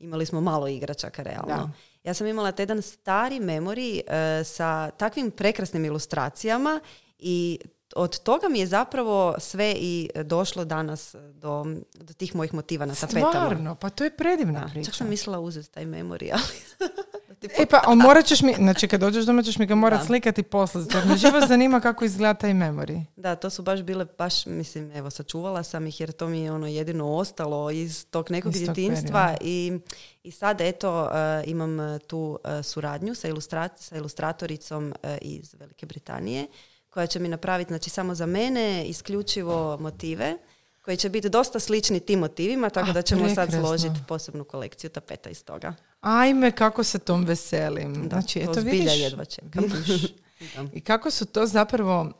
imali smo malo igračaka realno.
Da.
Ja sam imala taj jedan stari memori e, sa takvim prekrasnim ilustracijama i od toga mi je zapravo sve i došlo danas do, do tih mojih motiva na tapetama.
Stvarno, pa to je predivna
Da,
priča.
čak sam mislila uzeti taj memori, ali... (laughs) da ti
E pa, a morat ćeš mi, znači kad dođeš doma ćeš mi ga morat
Da.
slikati poslati, jer me živo zanima kako izgleda taj memory.
Da, to su baš bile, baš mislim, evo, sačuvala sam ih jer to mi je ono jedino ostalo iz tog nekog djetinstva i, i sad eto e, imam e, tu e, suradnju sa, ilustra- sa ilustratoricom e, iz Velike Britanije koja će mi napraviti, znači samo za mene, isključivo motive koji će biti dosta slični tim motivima, tako
Ah,
da ćemo sad
prekrasno.
složiti posebnu kolekciju tapeta iz toga.
Ajme, kako se tom veselim. znači,
to
eto vidiš,
jedva čekam.
vidiš. (laughs)
Da.
I kako su to zapravo...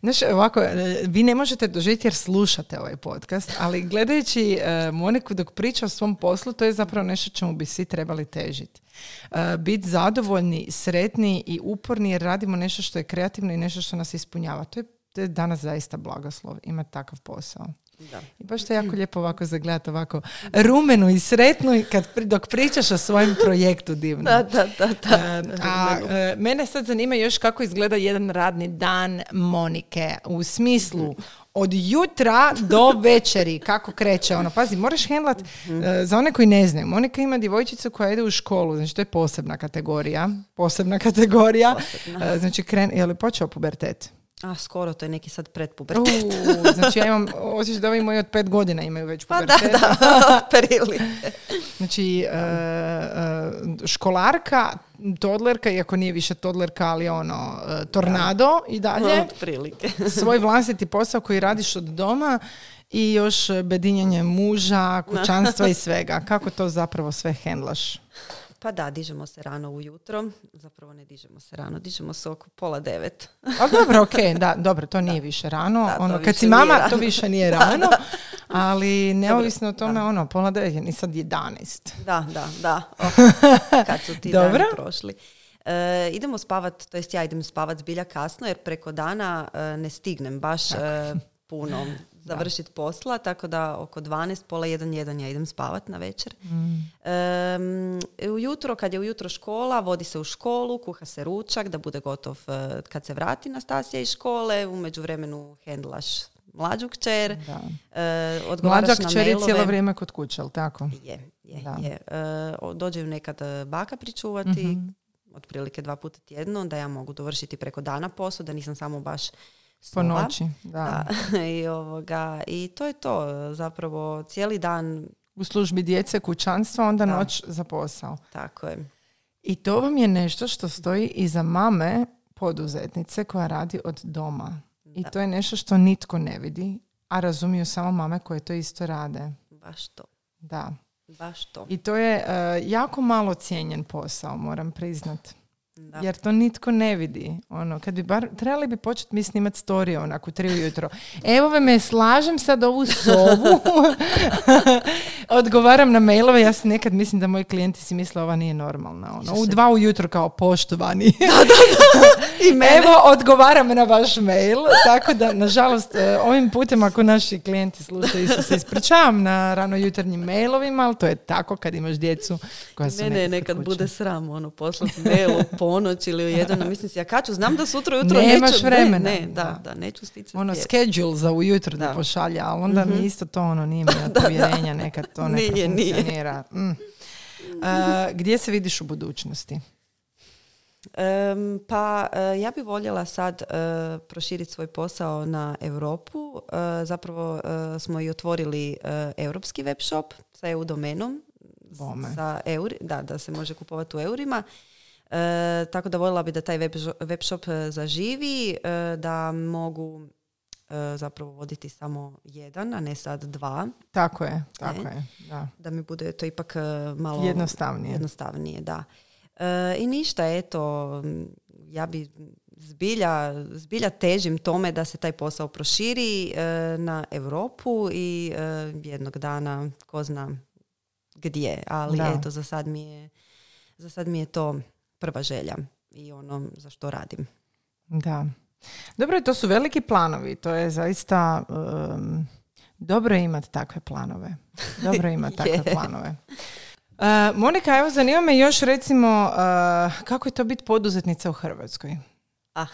Znaš, ovako, e, vi ne možete doživjeti jer slušate ovaj podcast, ali gledajući e, Moniku dok priča o svom poslu, to je zapravo nešto čemu bi svi trebali težiti. E, biti zadovoljni, sretni i uporni jer radimo nešto što je kreativno i nešto što nas ispunjava. To je, to je danas zaista blagoslov, imati takav posao.
Da.
I baš to je jako lijepo ovako zagledati, ovako rumenu i sretnu i kad, dok pričaš o svojem projektu divno.
Da, da, da, da.
E, a e, mene sad zanima još kako izgleda jedan radni dan Monike u smislu od jutra do večeri kako kreće ono pazi moraš hendlat e, za one koji ne znaju Monika ima djevojčicu koja ide u školu znači to je posebna kategorija posebna kategorija E, znači kren je li počeo pubertet
A, skoro, to je neki sad predpubertet. (laughs)
znači ja imam osjećaj da ovi moji od pet godina imaju već
Pa da,
pubertet
da, (laughs) perili.
Znači, e, e, školarka, todlerka, iako nije više todlerka, ali ono, e, tornado i dalje,
Otprilike. (laughs)
svoj vlastiti posao koji radiš od doma i još bedinjanje muža, kućanstva i svega. Kako to zapravo sve hendlaš?
Pa da, dižemo se rano ujutro. Zapravo ne dižemo se rano, dižemo se oko pola devet.
Ali dobro, ok, (laughs) da, dobro, to nije više rano.
Da,
ono, kad si mama,
rano.
to više nije (laughs) rano. Ali neovisno o tome, ono, pola devet, ni sad 11.
Da, da, da. Oh, (laughs) kad su ti
Dobro.
dani prošli. E, idemo spavat, to jest ja idem spavat zbilja kasno jer preko dana e, ne stignem baš e, puno završiti posla, tako da oko 12, pola 1, 1 ja idem spavat na večer. Em, ujutro, kad je ujutro škola, vodi se u školu, kuha se ručak da bude gotov e, kad se vrati Nastasija iz škole, u međuvremenu hendlaš mlađu kćer,
Da.
e, odgovaraš
Mlađa
na
kćer je cijelo vrijeme kod kuće, ali tako?
Je, je,
Da.
je. O- dođe ju nekad baka pričuvati,
Mhm.
otprilike dva puta tjedno, da ja mogu dovršiti preko dana posao, da nisam samo baš
Po noći, da.
Da. (laughs) I, ovoga, I to je to, zapravo cijeli dan,
U službi djece, kućanstva, onda
Da.
noć za posao.
tako je.
I to vam je nešto što stoji iza mame poduzetnice koja radi od doma. I to je nešto što nitko ne vidi, a razumiju samo mame koje to isto rade.
Baš to.
Da.
Baš to.
I to je e, jako malo cijenjen posao, moram priznat.
Da.
Jer to nitko ne vidi. Ono, kad bi bar, trebali bi početi mi snimat storije onako tri ujutro. Evo me, slažem sad ovu sovu. (laughs) Odgovaram na mailove. Ja se nekad mislim da moji klijenti si misle ova nije normalna. Ono, u dva ujutro kao poštovani. (laughs)
I mene.
Evo, odgovaram na vaš mail. Tako da, nažalost, e, ovim putem ako naši klijenti slušaju se, se ispričavam na rano jutarnjim mailovima, ali to je tako kad imaš djecu koja su
Mene
nekad
nekad bude sram, ono, poslati mail u ponoć ili u jedan, (laughs) mislim si, ja kaću, znam da sutra ujutro
Nemaš
neću,
vremena.
Ne, ne, da,
Da.
neću sticati
ono schedule za ujutro da,
Da.
pošalja, ali onda mi isto to ono nije mi (laughs) od povjerenja, nekad to ne
Nije, nije.
Mm. (laughs) A, gdje se vidiš u budućnosti?
Em, pa e, ja bi voljela sad e, proširiti svoj posao na Europu. E, zapravo smo i otvorili europski web shop sa EU domenom.
Bome.
Sa euri, da, da se može kupovati u eurima. E, tako da voljela bi da taj web, web shop e, zaživi, e, da mogu e, zapravo voditi samo jedan, a ne sad dva.
Tako je, tako
Ne.
je. Da.
Da mi bude to ipak e, malo
Jednostavnije.
jednostavnije, da. E, I ništa, eto, ja bi zbilja, zbilja težim tome da se taj posao proširi e, na Europu i e, jednog dana ko zna gdje, ali
Da.
eto, za sad mi je, za sad mi je to prva želja i ono za što radim.
Da. Dobro, to su veliki planovi. To je zaista um, dobro je imati takve planove. Dobro (laughs) je imati takve planove. Uh, Monika, evo zanima me još recimo uh, kako je to biti poduzetnica u Hrvatskoj?
Ah,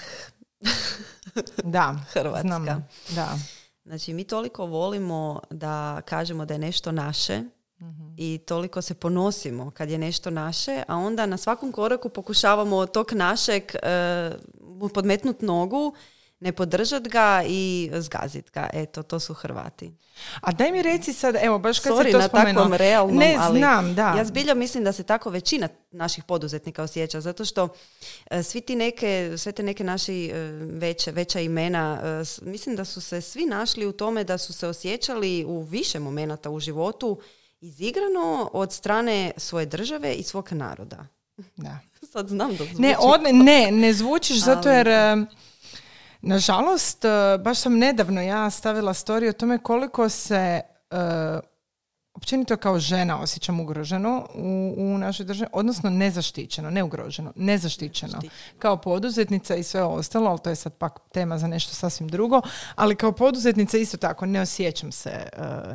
Da, (laughs)
Hrvatska.
znam. Da.
Znači, mi toliko volimo da kažemo da je nešto naše
Mhm.
i toliko se ponosimo kad je nešto naše, a onda na svakom koraku pokušavamo od tog našeg e, mu podmetnut nogu, ne podržat ga i zgazit ga. Eto, to su Hrvati.
A daj mi reci sad, evo, baš kad
Sorry
si to
na
spomenuo.
takvom realnom,
ne
ali
znam, da.
ja zbilja mislim da se tako većina naših poduzetnika osjeća, zato što e, svi ti neke, sve te neke naši e, veće, veća imena, mislim da su se svi našli u tome da su se osjećali u više momenata u životu izigrano od strane svoje države i svog naroda.
da. (laughs)
Sad znam da zvuči.
Ne, od, ne, ne zvučiš (laughs) zato
Ali-
jer em, nažalost, e, baš sam nedavno ja stavila story o tome koliko se e, općenito kao žena osjećam ugroženo u, u našoj državi, odnosno nezaštićeno, ne ugroženo, nezaštićeno. Kao poduzetnica i sve ostalo, ali to je sad pak tema za nešto sasvim drugo, ali kao poduzetnica isto tako ne osjećam se, e,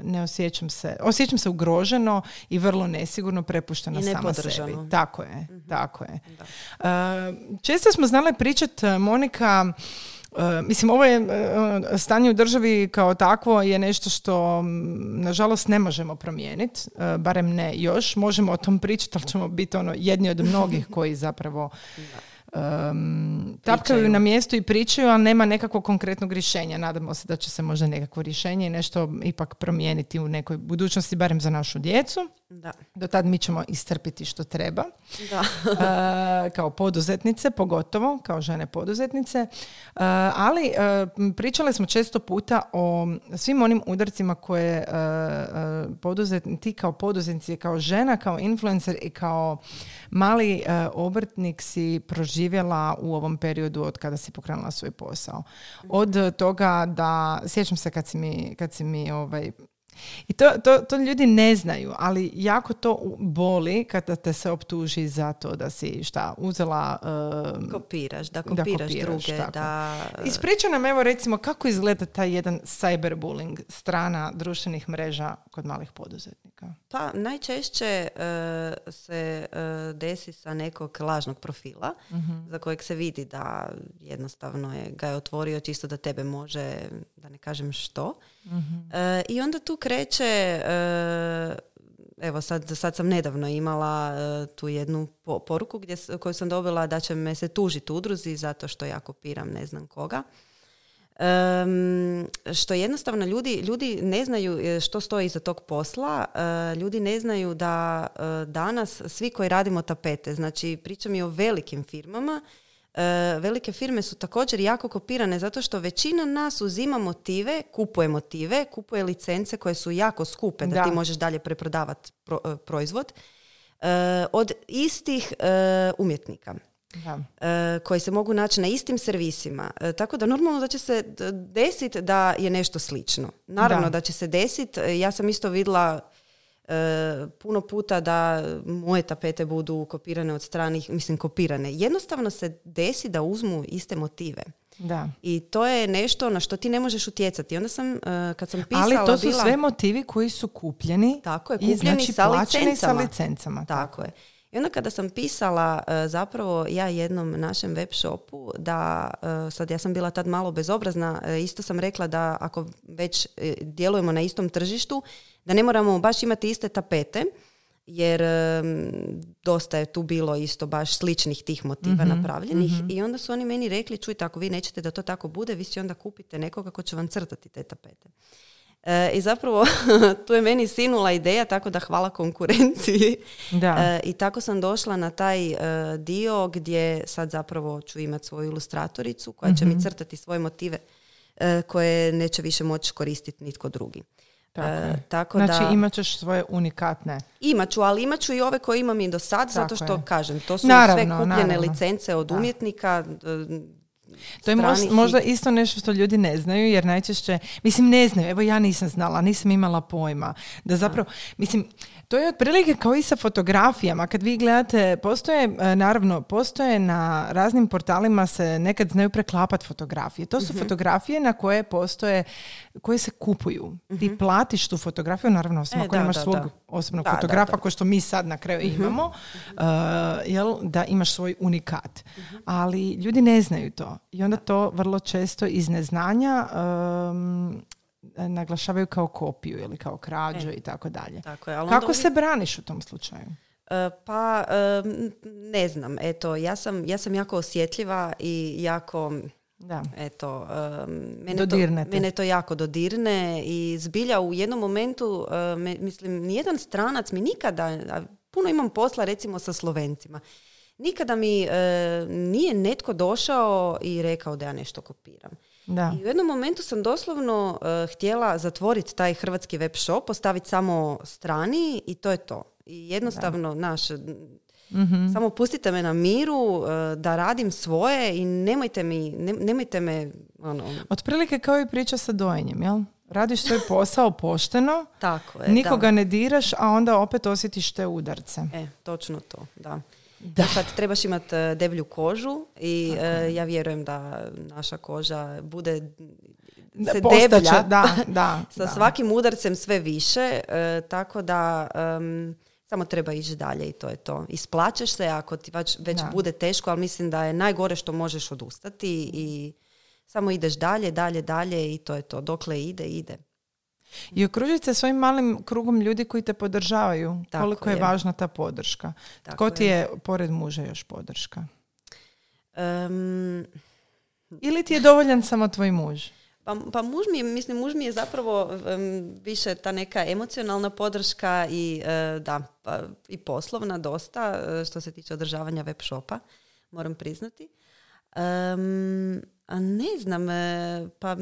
ne osjećam se, osjećam se ugroženo i vrlo nesigurno prepuštena
I
sama sebi. Tako je, tako je. E, često smo znale pričat, e, Monika, mislim, ovo je e, stanje u državi kao takvo je nešto što nažalost ne možemo promijeniti, e, barem ne još. Možemo o tom pričati, ali ćemo biti ono jedni od mnogih koji zapravo um, tapkaju na mjestu i pričaju, ali nema nekakvog konkretnog rješenja. Nadamo se da će se možda nekakvo rješenje i nešto ipak promijeniti u nekoj budućnosti, barem za našu djecu.
Da,
Do tad mi ćemo istrpiti što treba.
da. (laughs)
E, kao poduzetnice, pogotovo kao žene poduzetnice. E, ali e, m, pričale smo često puta o svim onim udarcima koje e, e, poduzetni, ti kao poduzetnici, kao žena, kao influencer i kao mali e, obrtnik si proživjela u ovom periodu od kada si pokrenula svoj posao. Od toga da, sjećam se kad si mi, kad si mi ovaj, i to, to, to ljudi ne znaju, ali jako to boli kada te se optuži za to da si šta, uzela... um,
Kopiraš, da
Da
kopiraš,
kopiraš,
druge,
tako.
da...
Ispriča nam evo recimo kako izgleda taj jedan cyberbullying strana društvenih mreža kod malih poduzetnika.
Pa najčešće e, se e, desi sa nekog lažnog profila za kojeg se vidi da jednostavno je, ga je otvorio čisto da tebe može, da ne kažem što. E, I onda tu kreće, evo sad, sad sam nedavno imala tu jednu po- poruku gdje, koju sam dobila da će me se tužiti udruzi zato što ja kopiram ne znam koga. Em, što jednostavno ljudi, ljudi ne znaju e, što stoji iza tog posla, e, ljudi ne znaju da e, danas svi koji radimo tapete, znači pričam i o velikim firmama, velike firme su također jako kopirane zato što većina nas uzima motive, kupuje motive, kupuje licence koje su jako skupe da,
Da.
ti možeš dalje preprodavati pro- proizvod od istih umjetnika
Da.
e, koji se mogu naći na istim servisima. E, tako da normalno da će se desiti da je nešto slično. Naravno
Da.
da, će se desiti. E, Ja sam isto vidjela e, puno puta da moje tapete budu kopirane od stranih, mislim kopirane. Jednostavno se desi da uzmu iste motive.
Da.
I to je nešto na što ti ne možeš utjecati. Onda sam, e, kad sam pisala,
Ali to su
bila...
sve motivi koji su kupljeni
Tako je,
i znači
sa
plaćeni
licencama.
sa licencama.
Tako je. I onda kada sam pisala e, zapravo ja jednom našem web shopu da, e, sad ja sam bila tad malo bezobrazna, e, isto sam rekla da ako već djelujemo na istom tržištu, da ne moramo baš imati iste tapete, jer dosta je tu bilo isto baš sličnih tih motiva
Mhm,
napravljenih i onda su oni meni rekli, čujte, ako vi nećete da to tako bude, vi si onda kupite nekoga ko će vam crtati te tapete. E, I zapravo (laughs) tu je meni sinula ideja, tako da hvala konkurenciji.
Da.
E, I tako sam došla na taj e, dio gdje sad zapravo ću imati svoju ilustratoricu koja će
Mhm.
mi crtati svoje motive e, koje neće više moći koristiti nitko drugi.
Tako
E,
je.
tako
znači
da
imat ćeš svoje unikatne.
imat ću, ali imat ću i ove koje imam i do sad, zato
Tako
što
je.
kažem, to su
Naravno,
sve kupljene
naravno.
licence od
Da.
umjetnika,
To je možda
i-
isto nešto što ljudi ne znaju, jer najčešće, mislim ne znaju, evo ja nisam znala, nisam imala pojma, da zapravo, mislim, to je otprilike kao i sa fotografijama, kad vi gledate, postoje, e, naravno, postoje na raznim portalima se nekad znaju preklapat fotografije. To su
Mhm.
fotografije na koje postoje, koje se kupuju. Ti platiš tu fotografiju, naravno, osim
Mhm. E,
ako
da,
imaš
da,
svog
da.
Osobnog
Da, da,
fotografa,
da.
kao što mi sad na kraju imamo, uh, jel, da imaš svoj unikat. Ali ljudi ne znaju to. I onda to vrlo često iz neznanja um, naglašavaju kao kopiju ili kao krađu
E.
i tako dalje.
tako je. ali onda
Kako se braniš u tom slučaju?
E, Pa, e, ne znam, eto, ja sam, ja sam jako osjetljiva i jako,
Da.
eto, e, mene,
Dodirne
to, mene to jako dodirne i zbilja u jednom momentu, e, me- mislim, nijedan stranac mi nikada, a puno imam posla recimo sa Slovencima, nikada mi e, nije netko došao i rekao da ja nešto kopiram.
Da.
I u jednom momentu sam doslovno e, htjela zatvoriti taj hrvatski web shop, postaviti samo strani i to je to. I jednostavno, naš,
Mhm.
samo pustite me na miru e, da radim svoje i nemojte mi, ne- nemojte me, ono,
Otprilike kao i priča sa dojenjem, jel? Radiš svoj posao pošteno, (laughs)
tako je.
nikoga
da.
ne diraš, a onda opet osjetiš te udarce.
E, točno to, da.
Da.
Da. Sad trebaš imati e, deblju kožu i e, ja vjerujem da naša koža bude se
postaće,
deblja.
da, da. (laughs)
sa
da.
svakim udarcem sve više, e, tako da em, samo treba ići dalje i to je to. Isplaćeš se ako ti već, već bude teško, ali mislim da je najgore što možeš odustati i samo ideš dalje, dalje, dalje i to je to. Dokle ide, ide.
I okružiti se svojim malim krugom ljudi koji te podržavaju.
Tako
Koliko je.
je.
važna ta podrška.
Tako
Tko ti
je.
je pored muža još podrška?
Em,
Ili ti je dovoljan samo tvoj muž?
Pa, pa muž mi je, mislim, muž mi je zapravo em, više ta neka emocionalna podrška i e, da, pa, i poslovna dosta e, što se tiče održavanja web shopa, moram priznati. Em, a ne znam, e, pa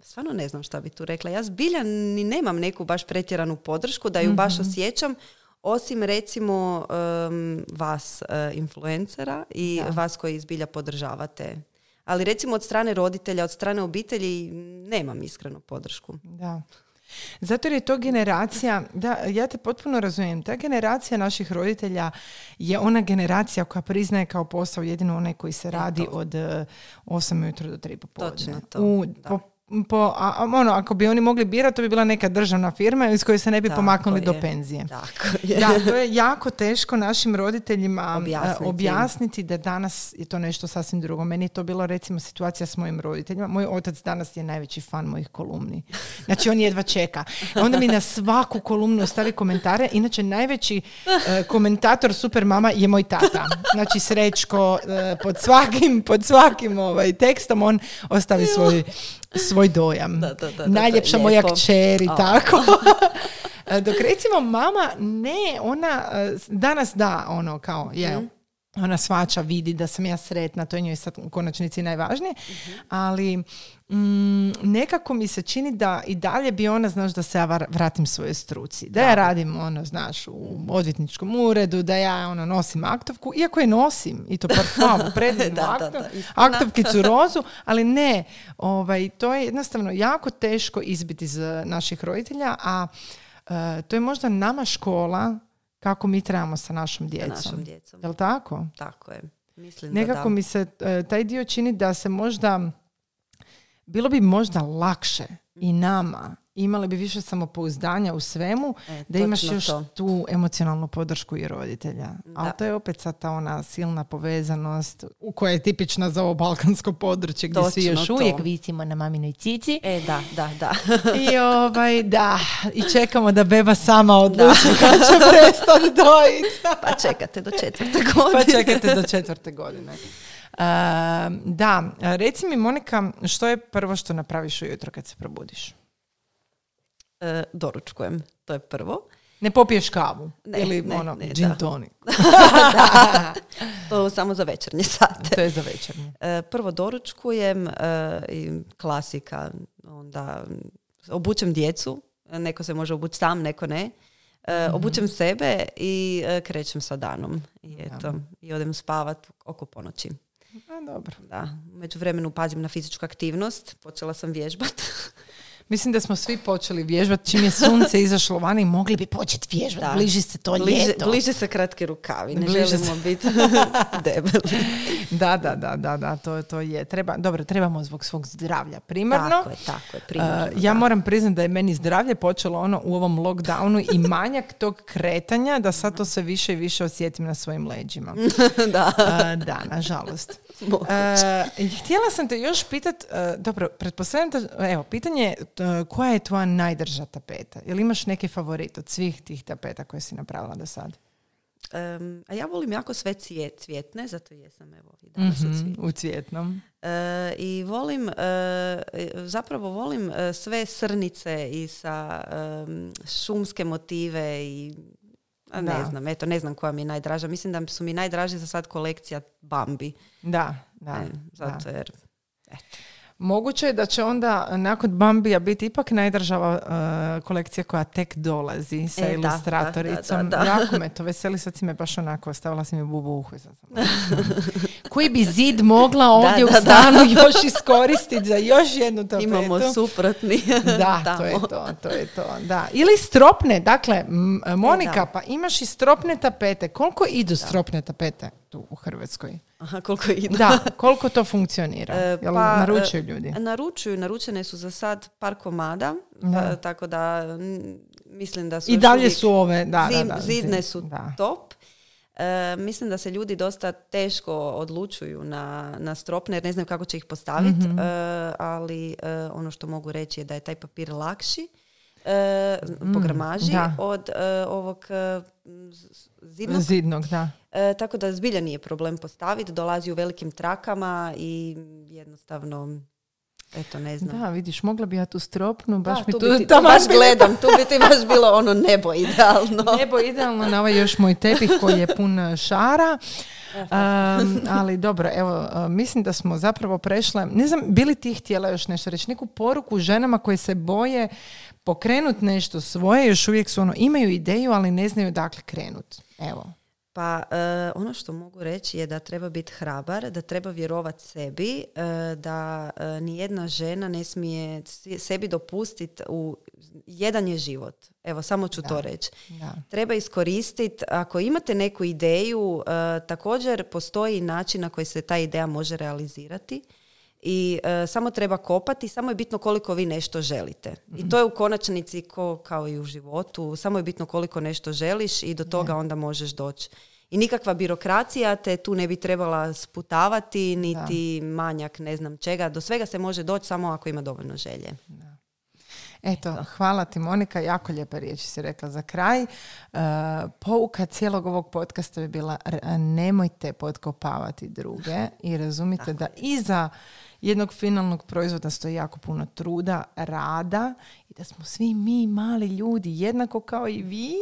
stvarno ne znam šta bi tu rekla. Ja zbilja ni nemam neku baš pretjeranu podršku da ju baš osjećam, osim recimo em, vas influencera i
Da.
vas koji zbilja podržavate. Ali recimo od strane roditelja, od strane obitelji nemam iskrenu podršku.
Da. Zato jer je to generacija, da, ja te potpuno razumijem, ta generacija naših roditelja je ona generacija koja priznaje kao posao jedino onaj koji se radi
to.
od uh, 8 ujutro do 3 popodne.
Točno to,
U, po, po, a, ono, ako bi oni mogli birati, to bi bila neka državna firma iz koje se ne bi
Tako
pomaknuli do
je.
penzije.
Tako je.
Da, to (laughs) je jako teško našim roditeljima e,
Objasniti.
objasniti da danas je to nešto sasvim drugo. Meni je to bila recimo situacija s mojim roditeljima. Moj otac danas je najveći fan mojih kolumni. Znači on jedva čeka. Onda mi na svaku kolumnu ostavi komentare. Inače najveći e, komentator Super Mama je moj tata. Znači Srećko e, pod svakim, pod svakim ovaj, tekstom on ostavi svoj, svoj dojam.
Da, da, da,
Najljepša moja kćer i tako. (laughs) E, Dok recimo mama ne, ona e, danas da ono kao je. Ona svača, vidi da sam ja sretna, to je njoj sad u konačnici najvažnije, ali mm, nekako mi se čini da i dalje bi ona, znaš, da se ja vratim svojoj struci. Da ja radim, ono, znaš, u odvjetničkom uredu, da ja, ono, nosim aktovku, iako je nosim, i to parfum, (laughs) predivnu
Da, da,
aktov-
da, istina.
aktovkicu rozu, ali ne, ovaj, to je jednostavno jako teško izbiti iz eh, naših roditelja, a eh, to je možda nama škola kako mi trebamo sa našom
Sa
djecom.
našom djecom.
Jel tako?
Tako je. Mislim da
Nekako
da.
mi se e, taj dio čini da se možda bilo bi možda lakše i nama imali bi više samopouzdanja u svemu
E,
da imaš još
to.
tu emocionalnu podršku i roditelja. Ali
Da.
to je opet sad ta ona silna povezanost u koja je tipična za ovo balkansko područje gdje svi
Točno
još
to.
uvijek visimo na maminoj cici.
E, da, da, da.
I (laughs) ovaj, da, i čekamo da beba sama odluči kad će (laughs) prestati dojiti.
pa čekate do četvrte godine.
Pa čekajte do (laughs) četvrte godine. E, da, reci mi Monika, što je prvo što napraviš ujutro kad se probudiš?
E, doručkujem, to je prvo.
Ne popiješ kavu?
Ne,
Ili
ne,
ono,
ne,
gin
da.
tonic? (laughs)
To samo za večernje sate.
to je za večernje.
E, prvo doručkujem, e, i klasika, onda obučem djecu, neko se može obući sam, neko ne. E, Obučem sebe i e, krećem sa danom. I eto, i odem spavat oko ponoći.
A, dobro.
Da, među vremenu pazim na fizičku aktivnost, počela sam vježbat. (laughs)
Mislim da smo svi počeli vježbati. Čim je sunce (laughs) izašlo vani, mogli bi početi vježbati. Bliži se to
bliže,
ljeto.
bliže se kratke rukavi, ne
Bliže
želimo
se.
biti (laughs) debeli.
Da, da, da, da, da, to, to je. Treba, dobro, trebamo zbog svog zdravlja primarno.
Tako je, tako je, primarno,
Uh, ja
da.
moram priznati da je meni zdravlje počelo ono u ovom lockdownu i manjak tog kretanja da sad to sve više i više osjetim na svojim leđima. (laughs)
da.
Uh, da, nažalost. Uh, htjela sam te još pitat, uh, dobro, pretpostavljam da, evo, pitanje je uh, koja je tvoja najdrža tapeta? Jel imaš neki favorit od svih tih tapeta koje si napravila do sad?
Em, a ja volim jako sve cvijet, cvjetne, zato jesam evo i danas u
Mhm,
cvijetu.
u cvjetnom.
E, I volim, e, zapravo volim e, sve srnice i sa em, šumske motive i a ne
Da.
znam, eto, ne znam koja mi je najdraža. Mislim da su mi najdraži za sad kolekcija Bambi.
Da, da.
E,
da.
zato jer
Moguće je da će onda nakon Bambija biti ipak najdržava uh, kolekcija koja tek dolazi sa
E,
ilustratoricom.
da, da, da.
Jako me to veseli, sad si me baš onako, stavila si mi bubu u uhu. (laughs) Koji bi zid mogla ovdje
da,
u
da.
stanu još iskoristiti za još jednu (laughs) tapetu?
imamo suprotni (laughs)
Da,
tamo.
to je to, to je to. Da. Ili stropne, dakle, m- Monika,
E, da.
pa imaš i stropne tapete. Koliko idu stropne tapete tu u Hrvatskoj?
Aha, koliko idu.
Da, koliko to funkcionira?
E,
Jel
pa,
naručuju
e,
ljudi?
Naručuju, naručene su za sad par komada,
Da.
e, tako da n- mislim da su
I dalje su ove, da,
Zid-
da, da,
zidne
zid-
su
da.
top. E, mislim da se ljudi dosta teško odlučuju na, na stropne jer ne znaju kako će ih postaviti,
Mhm.
ali e, ono što mogu reći je da je taj papir lakši e, po gramaži
Mm,
od e, ovog e, z- zidnog.
Zidnog, da.
Tako da zbilja nije problem postaviti, dolazi u velikim trakama i jednostavno, eto ne znam.
Da, vidiš, mogla bi ja tu stropnu, baš
Da,
mi
tu,
tu,
bi ti, tu baš (laughs) gledam, tu bi ti baš bilo ono nebo idealno. (laughs)
Nebo idealno na ovaj još moj tepih koji je pun šara. Um, ali dobro, evo, uh, mislim da smo zapravo prešle, ne znam, bili ti htjela još nešto reći, neku poruku ženama koje se boje pokrenut nešto svoje, još uvijek su ono, imaju ideju, ali ne znaju dakle krenut. Evo.
Pa e, ono što mogu reći je da treba biti hrabar, da treba vjerovati sebi, e, da e, nijedna žena ne smije sebi dopustiti u jedan je život. Evo, samo ću to reći.
Da.
Treba iskoristiti, ako imate neku ideju, također postoji način na koji se ta ideja može realizirati i e, samo treba kopati, samo je bitno koliko vi nešto želite. I to je u konačnici ko, kao i u životu, samo je bitno koliko nešto želiš i do toga onda možeš doći. I nikakva birokracija te tu ne bi trebala sputavati, niti manjak ne znam čega. Do svega se može doći samo ako ima dovoljno želje.
Eto, hvala ti Monika, jako lijepe riječi si rekla za kraj. E, pouka cijelog ovog podcasta bi bila nemojte potkopavati druge i razumite da iza jednog finalnog proizvoda stoji jako puno truda, rada i da smo svi mi mali ljudi jednako kao i vi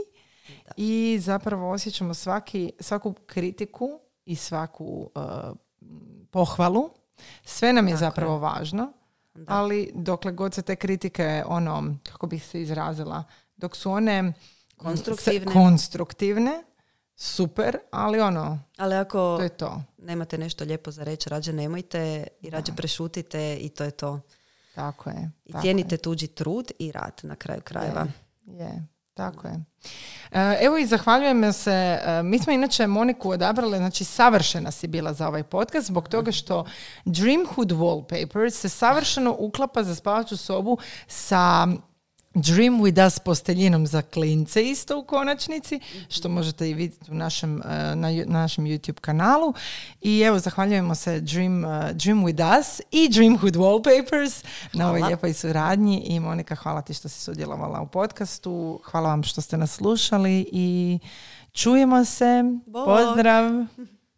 i zapravo osjećamo svaki, svaku kritiku i svaku uh, pohvalu. Sve nam je
Tako
zapravo važno,
Da.
ali dokle god se te kritike, ono, kako bih se izrazila, dok su one
Konstruktivne.
se- konstruktivne, super, ali ono,
Ali ako
to je to.
nemate nešto lijepo za reći, rađe nemojte i rađe prešutite i to je to.
Tako je.
I
tako
cijenite tuđi trud i rad na kraju krajeva.
Je, je, tako je. E, Evo i zahvaljujem se, e, mi smo inače Moniku odabrali, znači savršena si bila za ovaj podcast zbog toga što Dreamhood Wallpaper se savršeno uklapa za spavaču sobu sa Dream with Us posteljinom za klince isto u konačnici, što možete i vidjeti u našem, e, na, našem YouTube kanalu. I evo, zahvaljujemo se Dream, e, Dream with Us i Dreamhood Wallpapers na ovoj lijepoj suradnji. I Monika, hvala ti što si sudjelovala u podcastu. Hvala vam što ste nas slušali i čujemo se.
Bok.
Pozdrav! (laughs)